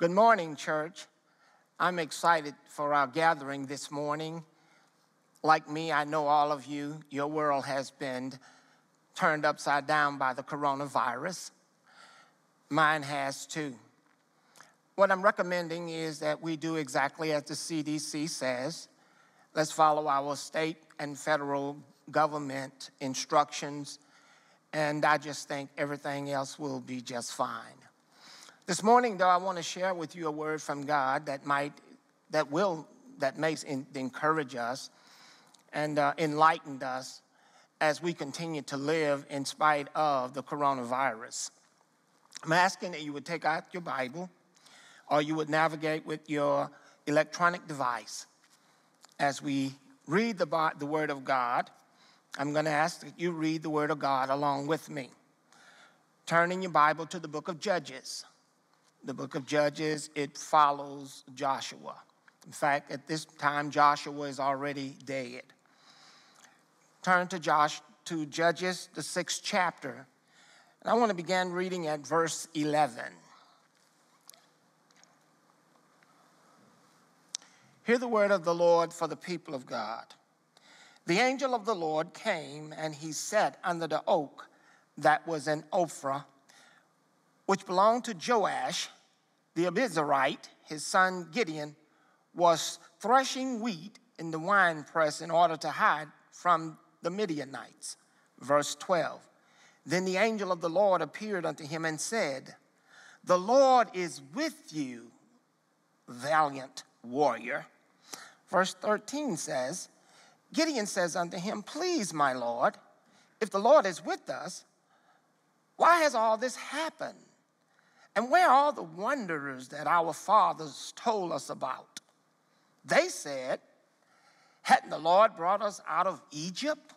Good morning, church. I'm excited for our gathering this morning. Like me, I know all of you, your world has been turned upside down by the coronavirus. Mine has too. What I'm recommending is that we do exactly as the CDC says. Let's follow our state and federal government instructions, and I just think everything else will be just fine. This morning, though, I want to share with you a word from God that might, that will, that may encourage us and uh, enlighten us as we continue to live in spite of the coronavirus. I'm asking that you would take out your Bible or you would navigate with your electronic device as we read the, the Word of God. I'm going to ask that you read the Word of God along with me. Turn in your Bible to the book of Judges. The book of Judges, it follows Joshua. In fact, at this time, Joshua is already dead. Turn to Josh to Judges, the sixth chapter. And I want to begin reading at verse 11. Hear the word of the Lord for the people of God. The angel of the Lord came and he sat under the oak that was in Ophrah, which belonged to Joash the Abiezrite, his son Gideon, was threshing wheat in the winepress in order to hide from the Midianites. Verse 12. Then the angel of the Lord appeared unto him and said, The Lord is with you, valiant warrior. Verse 13 says, Gideon says unto him, Please, my Lord, if the Lord is with us, why has all this happened? And where are the wonders that our fathers told us about? They said, Hadn't the Lord brought us out of Egypt?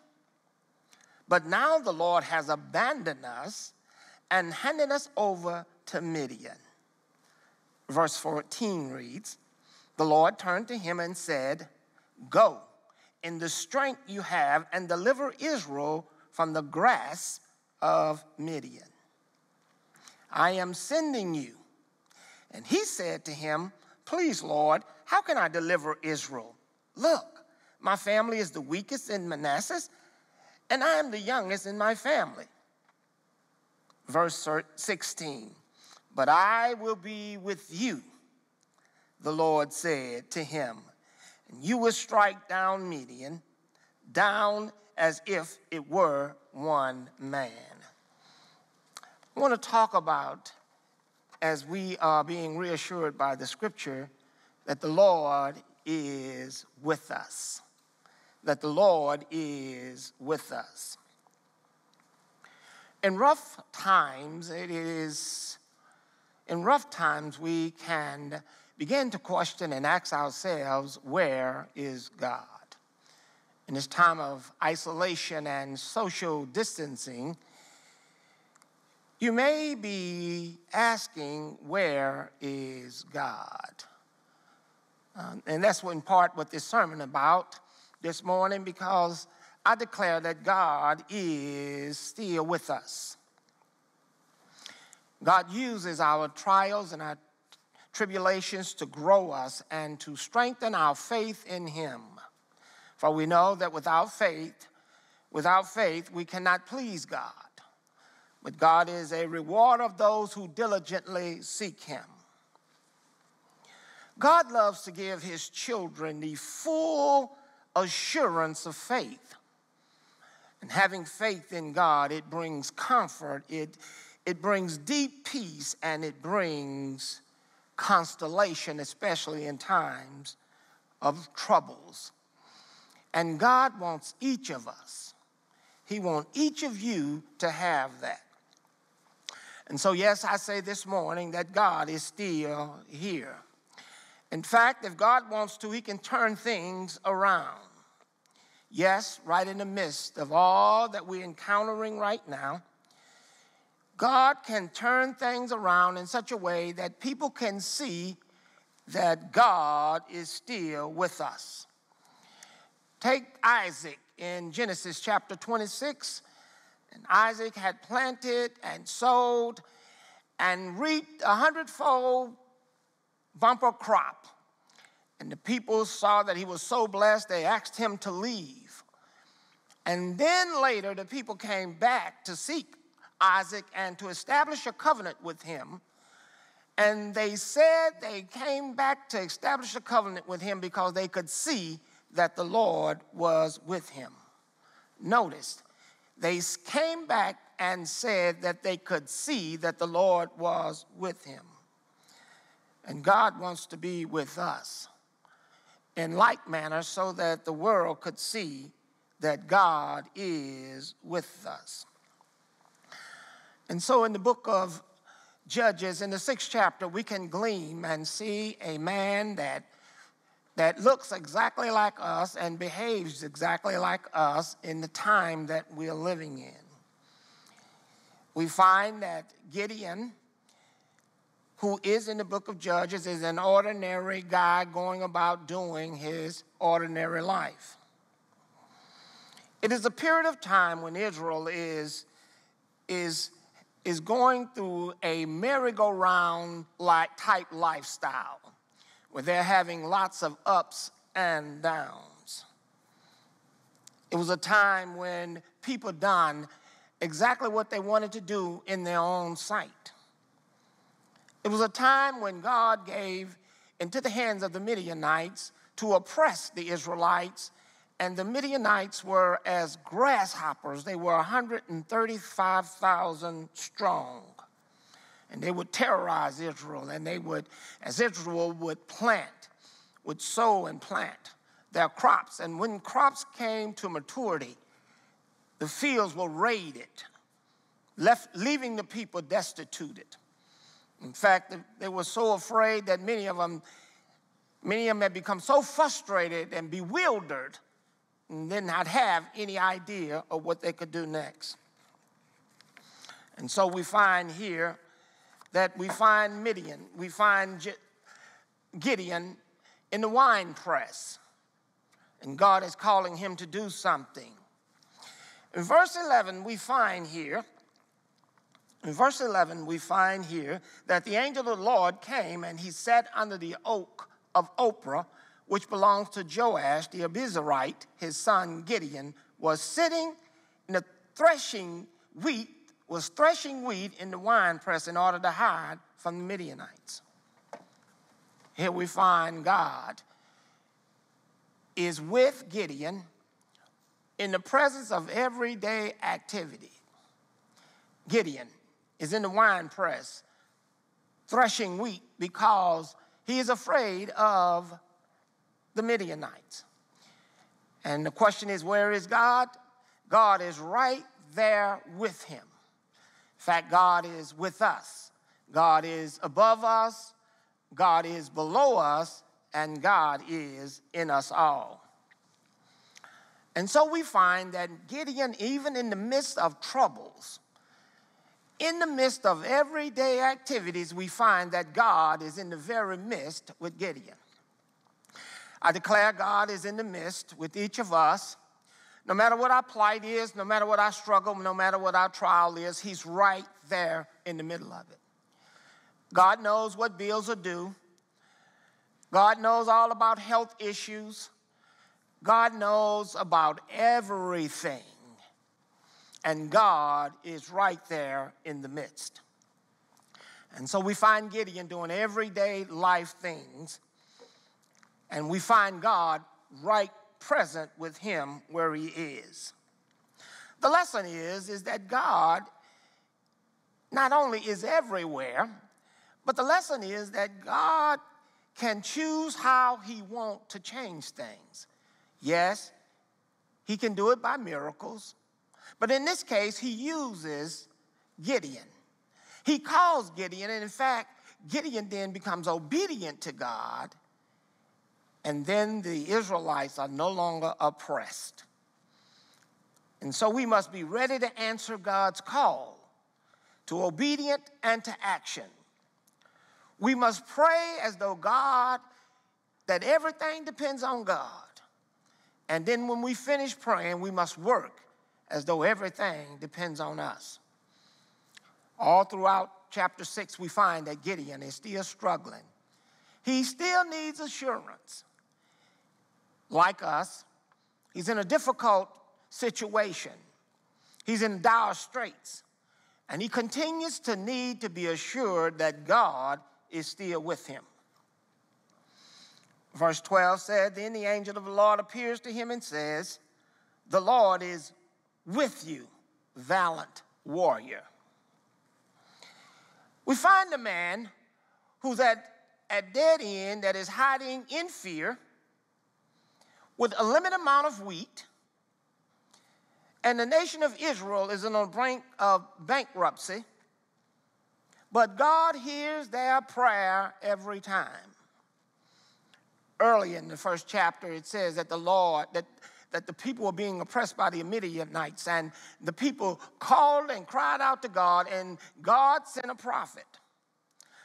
But now the Lord has abandoned us and handed us over to Midian. Verse 14 reads The Lord turned to him and said, Go in the strength you have and deliver Israel from the grasp of Midian. I am sending you. And he said to him, Please, Lord, how can I deliver Israel? Look, my family is the weakest in Manasseh, and I am the youngest in my family. Verse 16, but I will be with you, the Lord said to him, and you will strike down Midian, down as if it were one man. I want to talk about, as we are being reassured by the scripture, that the Lord is with us. That the Lord is with us. In rough times, it is, in rough times, we can begin to question and ask ourselves, where is God? In this time of isolation and social distancing, you may be asking, Where is God? Um, and that's in part what this sermon about this morning because I declare that God is still with us. God uses our trials and our tribulations to grow us and to strengthen our faith in Him. For we know that without faith, without faith, we cannot please God. But God is a reward of those who diligently seek Him. God loves to give His children the full assurance of faith. And having faith in God, it brings comfort, it, it brings deep peace, and it brings constellation, especially in times of troubles. And God wants each of us, He wants each of you to have that. And so, yes, I say this morning that God is still here. In fact, if God wants to, He can turn things around. Yes, right in the midst of all that we're encountering right now, God can turn things around in such a way that people can see that God is still with us. Take Isaac in Genesis chapter 26 and Isaac had planted and sowed and reaped a hundredfold bumper crop. And the people saw that he was so blessed, they asked him to leave. And then later, the people came back to seek Isaac and to establish a covenant with him. And they said they came back to establish a covenant with him because they could see that the Lord was with him. Notice, they came back and said that they could see that the Lord was with him. And God wants to be with us in like manner so that the world could see that God is with us. And so in the book of Judges, in the sixth chapter, we can glean and see a man that, that looks exactly like us and behaves exactly like us in the time that we're living in. We find that Gideon, who is in the book of Judges, is an ordinary guy going about doing his ordinary life. It is a period of time when Israel is, is, is going through a merry-go-round like type lifestyle where they're having lots of ups and downs. It was a time when people done exactly what they wanted to do in their own sight. It was a time when God gave into the hands of the Midianites to oppress the Israelites and the Midianites were as grasshoppers. They were 135,000 strong. And they would terrorize Israel, and they would, as Israel would plant, would sow and plant their crops. And when crops came to maturity, the fields were raided, left, leaving the people destituted. In fact, they were so afraid that many of them, many of them had become so frustrated and bewildered and did not have any idea of what they could do next. And so we find here that we find Midian, we find Gideon in the wine press, and God is calling him to do something. In verse 11, we find here, in verse 11, we find here that the angel of the Lord came and he sat under the oak of Ophrah which belongs to Joash the Abiezrite, his son Gideon, was sitting in the threshing wheat, was threshing wheat in the winepress in order to hide from the Midianites. Here we find God is with Gideon in the presence of everyday activity. Gideon is in the winepress threshing wheat because he is afraid of the Midianites. And the question is, where is God? God is right there with him. Fact, God is with us. God is above us, God is below us, and God is in us all. And so we find that Gideon, even in the midst of troubles, in the midst of everyday activities, we find that God is in the very midst with Gideon. I declare God is in the midst with each of us. No matter what our plight is, no matter what our struggle, no matter what our trial is, He's right there in the middle of it. God knows what bills are due. God knows all about health issues. God knows about everything. And God is right there in the midst. And so we find Gideon doing everyday life things and we find God right present with him where he is. The lesson is, is that God not only is everywhere, but the lesson is that God can choose how he wants to change things. Yes, he can do it by miracles, but in this case, he uses Gideon. He calls Gideon, and in fact, Gideon then becomes obedient to God and then the Israelites are no longer oppressed. And so we must be ready to answer God's call to obedient and to action. We must pray as though God, that everything depends on God. And then when we finish praying, we must work as though everything depends on us. All throughout chapter 6, we find that Gideon is still struggling He still needs assurance. Like us, he's in a difficult situation. He's in dire straits. And he continues to need to be assured that God is still with him. Verse 12 said, Then the angel of the Lord appears to him and says, The Lord is with you, valiant warrior. We find a man who's at, at dead end that is hiding in fear with a limited amount of wheat. And the nation of Israel is on the brink of bankruptcy. But God hears their prayer every time. Early in the first chapter, it says that the Lord, that, that the people were being oppressed by the Midianites, and the people called and cried out to God, and God sent a prophet.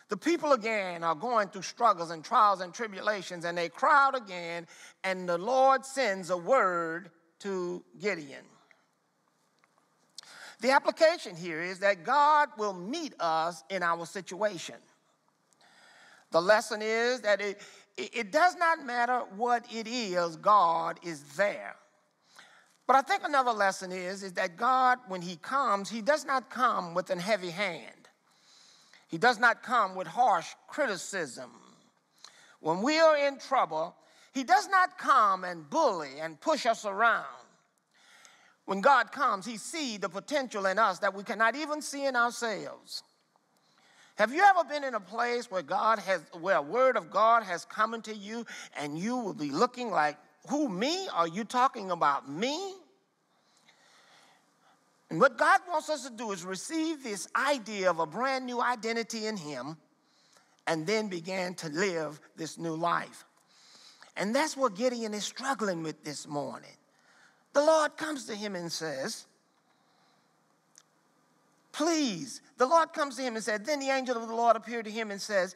The people again are going through struggles and trials and tribulations, and they cry out again, and the Lord sends a word to Gideon. The application here is that God will meet us in our situation. The lesson is that it, it does not matter what it is, God is there. But I think another lesson is, is that God, when He comes, He does not come with a heavy hand. He does not come with harsh criticism. When we are in trouble, He does not come and bully and push us around. When God comes, He sees the potential in us that we cannot even see in ourselves. Have you ever been in a place where God has, where a word of God has come into you and you will be looking like, who, me? Are you talking about me? And what God wants us to do is receive this idea of a brand new identity in Him and then begin to live this new life. And that's what Gideon is struggling with this morning. The Lord comes to him and says, Please, the Lord comes to him and said, Then the angel of the Lord appeared to him and says,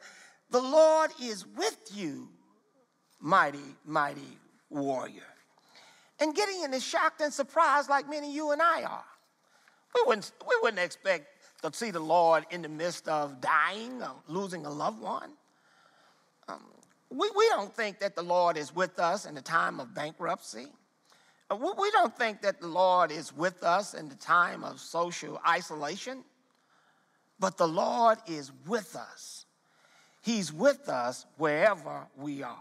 The Lord is with you, mighty, mighty warrior. And Gideon is shocked and surprised like many you and I are. We wouldn't, we wouldn't expect to see the Lord in the midst of dying or losing a loved one. Um, we, we don't think that the Lord is with us in the time of bankruptcy. Uh, we don't think that the Lord is with us in the time of social isolation, but the Lord is with us. He's with us wherever we are.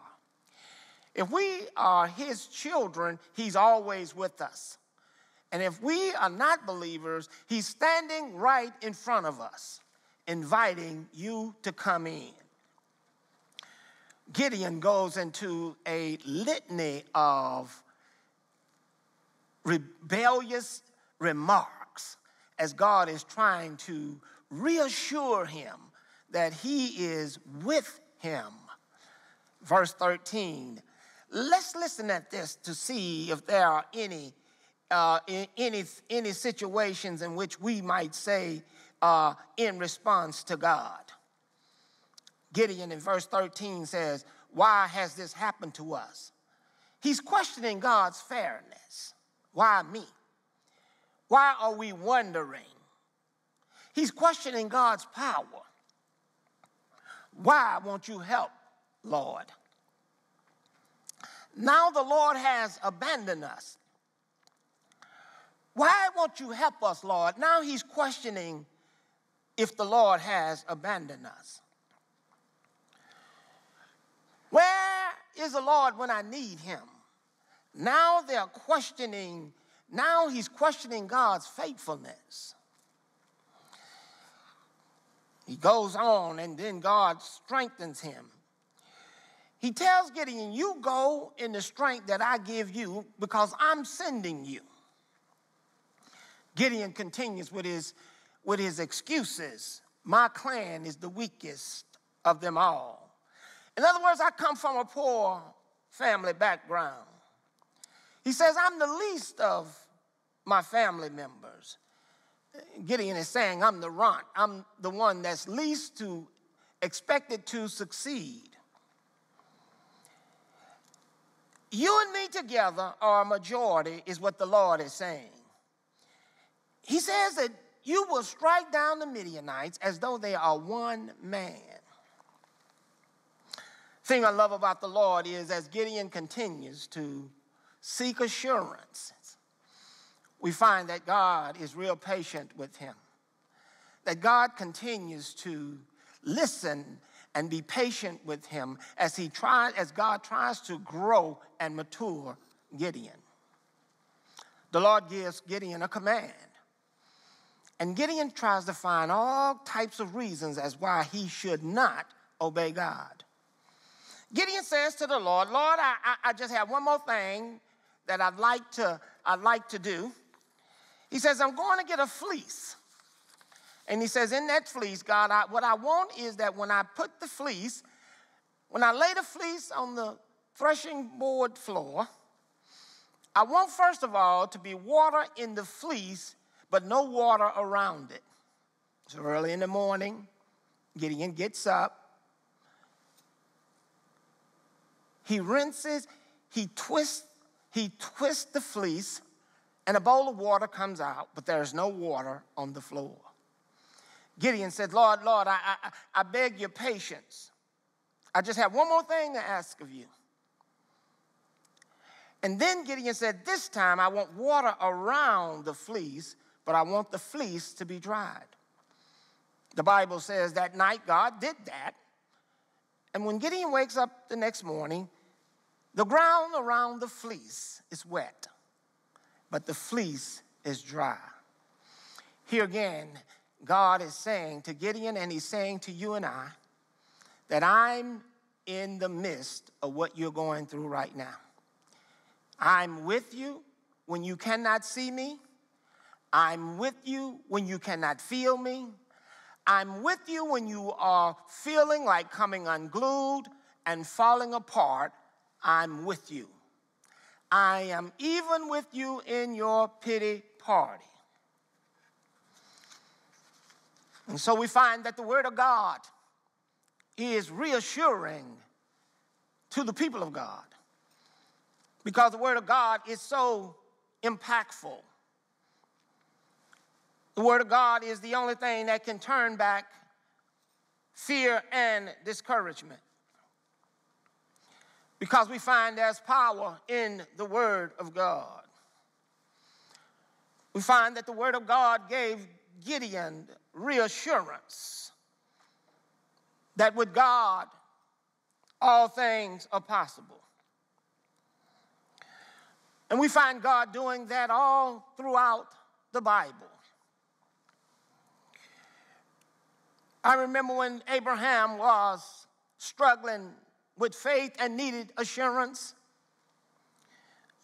If we are His children, He's always with us. And if we are not believers, He's standing right in front of us, inviting you to come in. Gideon goes into a litany of rebellious remarks as God is trying to reassure him that he is with him. Verse 13. Let's listen at this to see if there are any uh, any any situations in which we might say uh, in response to God. Gideon in verse 13 says, "Why has this happened to us?" He's questioning God's fairness. Why me? Why are we wondering? He's questioning God's power. Why won't you help, Lord? Now the Lord has abandoned us. Why won't you help us, Lord? Now he's questioning if the Lord has abandoned us. Where is the Lord when I need him? Now they're questioning, now he's questioning God's faithfulness. He goes on, and then God strengthens him. He tells Gideon, You go in the strength that I give you because I'm sending you. Gideon continues with his, with his excuses. My clan is the weakest of them all. In other words, I come from a poor family background. He says, I'm the least of my family members. Gideon is saying, I'm the runt. I'm the one that's least to expected to succeed. You and me together are a majority, is what the Lord is saying. He says that you will strike down the Midianites as though they are one man. thing I love about the Lord is as Gideon continues to seek assurance, we find that God is real patient with him. That God continues to listen and be patient with him as he tries, as God tries to grow and mature Gideon. The Lord gives Gideon a command. And Gideon tries to find all types of reasons as why he should not obey God. Gideon says to the Lord, Lord, I, I, I just have one more thing that I'd like to, I'd like to do. He says, I'm going to get a fleece. And he says, In that fleece, God, I, what I want is that when I put the fleece, when I lay the fleece on the threshing board floor, I want, first of all, to be water in the fleece, but no water around it. So early in the morning, Gideon gets up. He rinses, he twists, he twists the fleece, and a bowl of water comes out, but there is no water on the floor. Gideon said, Lord, Lord, I, I, I beg your patience. I just have one more thing to ask of you. And then Gideon said, This time I want water around the fleece, but I want the fleece to be dried. The Bible says that night God did that. And when Gideon wakes up the next morning, the ground around the fleece is wet but the fleece is dry. Here again, God is saying to Gideon, and He's saying to you and I, that I'm in the midst of what you're going through right now. I'm with you when you cannot see me. I'm with you when you cannot feel me. I'm with you when you are feeling like coming unglued and falling apart. I'm with you. I am even with you in your pity party. And so we find that the Word of God is reassuring to the people of God because the Word of God is so impactful. The Word of God is the only thing that can turn back fear and discouragement because we find there's power in the Word of God. We find that the Word of God gave Gideon reassurance that with God, all things are possible. And we find God doing that all throughout the Bible. I remember when Abraham was struggling with faith and needed assurance.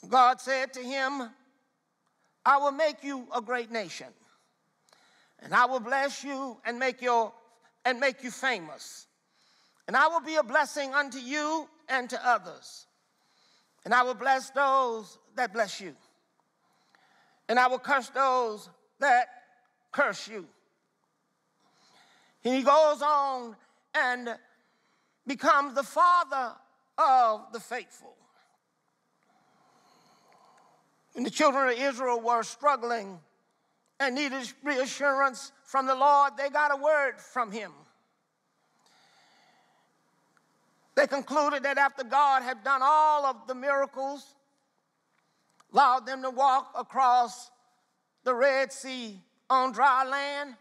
God said to him, I will make you a great nation, and I will bless you and make your and make you famous. And I will be a blessing unto you and to others. And I will bless those that bless you. And I will curse those that curse you. And he goes on and becomes the father of the faithful. When the children of Israel were struggling and needed reassurance from the Lord, they got a word from him. They concluded that after God had done all of the miracles, allowed them to walk across the Red Sea on dry land,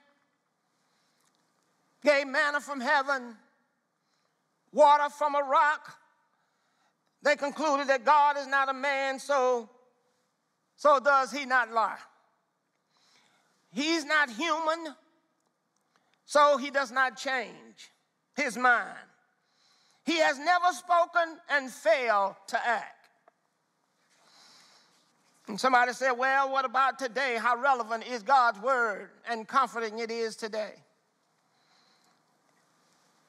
gave manna from heaven, water from a rock, they concluded that God is not a man, so, so does he not lie. He's not human, so he does not change his mind. He has never spoken and failed to act. And somebody said, Well, what about today? How relevant is God's word and comforting it is today?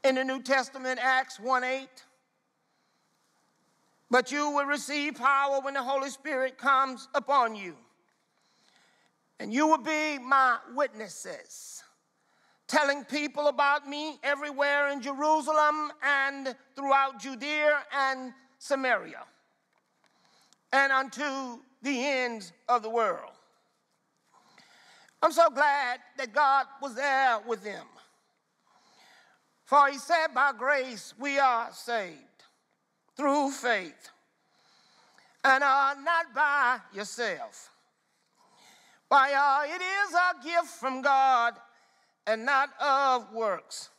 In the New Testament, Acts 1 8. But you will receive power when the Holy Spirit comes upon you. And you will be my witnesses, telling people about me everywhere in Jerusalem and throughout Judea and Samaria, and unto the ends of the world. I'm so glad that God was there with them. For he said, By grace we are saved through faith, and are not by yourself. Why, uh, it is a gift from God and not of works,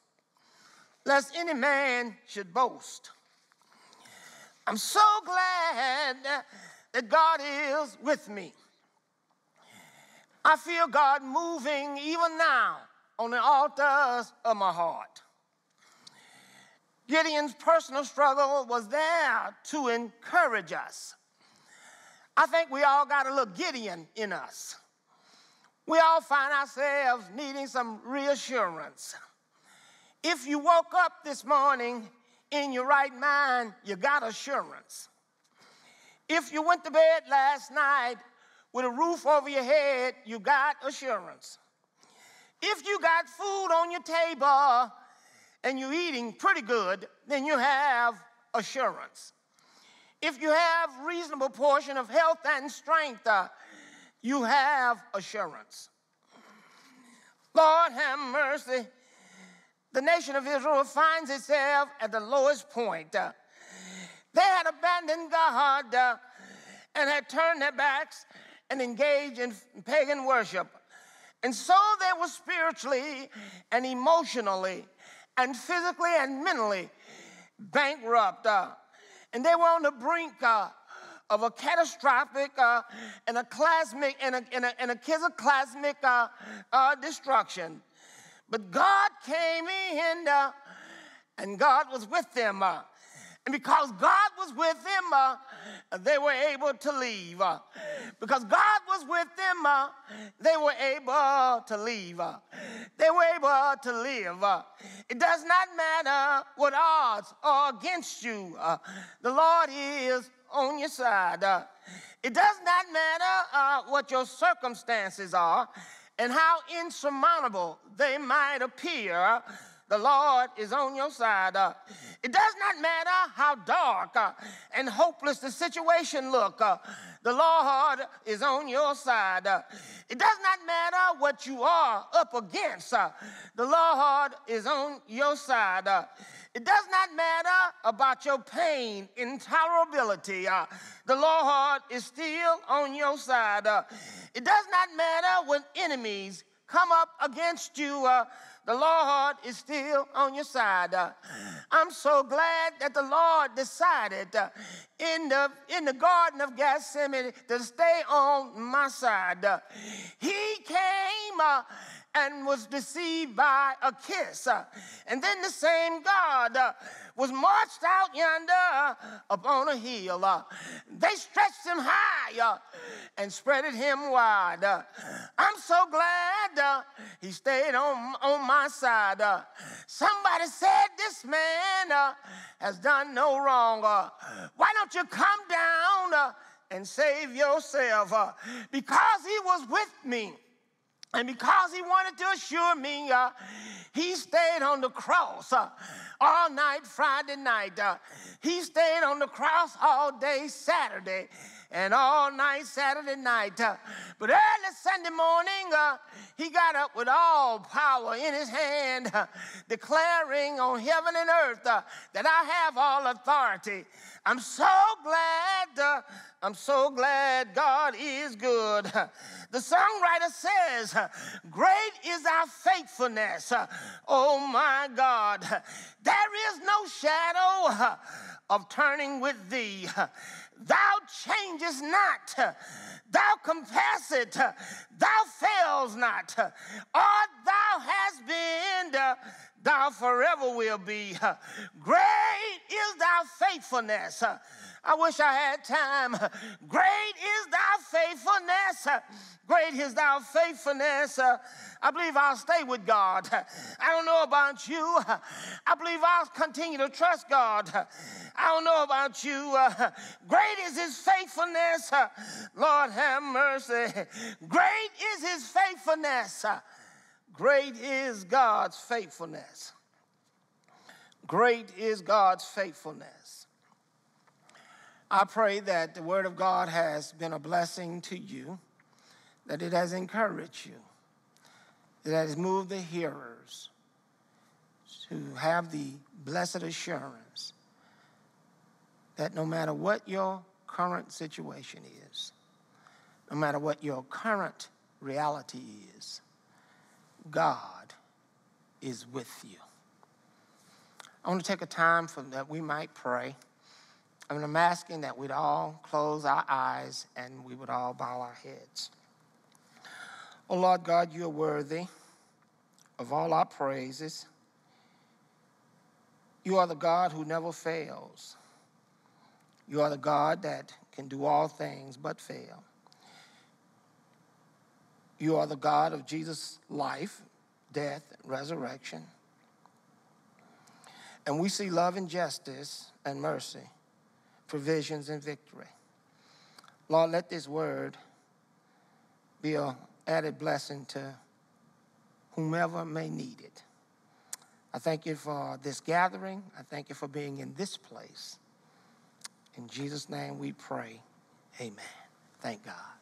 lest any man should boast. I'm so glad that God is with me. I feel God moving even now on the altars of my heart. Gideon's personal struggle was there to encourage us. I think we all got a little Gideon in us. We all find ourselves needing some reassurance. If you woke up this morning in your right mind, you got assurance. If you went to bed last night with a roof over your head, you got assurance. If you got food on your table and you're eating pretty good, then you have assurance. If you have reasonable portion of health and strength, uh, you have assurance. Lord have mercy. The nation of Israel finds itself at the lowest point. Uh, they had abandoned God uh, and had turned their backs and engaged in pagan worship. And so they were spiritually and emotionally and physically and mentally bankrupt. Uh, and they were on the brink uh, of a catastrophic uh, and a clasmic and a, and a, and a cataclysmic uh, uh, destruction. But God came in uh, and God was with them. Uh, and because God was with them, uh, they were able to leave. Uh, because God was with them, uh, they were able to leave. Uh, they were able to live. Uh, it does not matter what odds are against you, uh, the Lord is on your side. it does not matter what your circumstances are and how insurmountable they might appear the Lord is on your side. Uh, it does not matter how dark uh, and hopeless the situation look. Uh, the Lord is on your side. Uh, it does not matter what you are up against. Uh, the Lord is on your side. Uh, it does not matter about your pain, intolerability. the Lord is still on your side. it does not matter when enemies come up against you the Lord is still on your side. Uh, I'm so glad that the Lord decided uh, in, the, in the Garden of Gethsemane to stay on my side. Uh, he came and was deceived by a kiss. And then the same God uh, was marched out yonder upon a hill. Uh, they stretched him high uh, and spreaded him wide. I'm so glad he stayed on, on my side. Somebody said this man has done no wrong. Why don't you come down and save yourself? Because he was with me. And because he wanted to assure me, uh, he stayed on the cross uh, all night Friday night. Uh, he stayed on the cross all day Saturday and all night Saturday night. Uh, but early Sunday morning, uh, he got up with all power in his hand, uh, declaring on heaven and earth uh, that I have all authority. I'm so glad, uh, I'm so glad God is good. The songwriter says, Great is our faithfulness, oh my God. There is no shadow of turning with thee. Thou changest not, thou compassest, thou fails not. Art thou hast been, thou forever will be. Great is thy faithfulness. I wish I had time. Great is thy faithfulness. Great is thy faithfulness. I believe I'll stay with God. I don't know about you. I believe I'll continue to trust God. I don't know about you. Great is his faithfulness. Lord have mercy. Great is his faithfulness. Great is God's faithfulness. Great is God's faithfulness. I pray that the Word of God has been a blessing to you, that it has encouraged you, that it has moved the hearers, to have the blessed assurance that no matter what your current situation is, no matter what your current reality is, God is with you. I want to take a time for that we might pray. I mean, I'm asking that we'd all close our eyes and we would all bow our heads. Oh Lord God, you are worthy of all our praises. You are the God who never fails. You are the God that can do all things but fail. You are the God of Jesus' life, death, resurrection. And we see love and justice and mercy, provisions and victory. Lord, let this word be an added blessing to whomever may need it. I thank you for this gathering. I thank you for being in this place. In Jesus' name we pray. Amen. Thank God.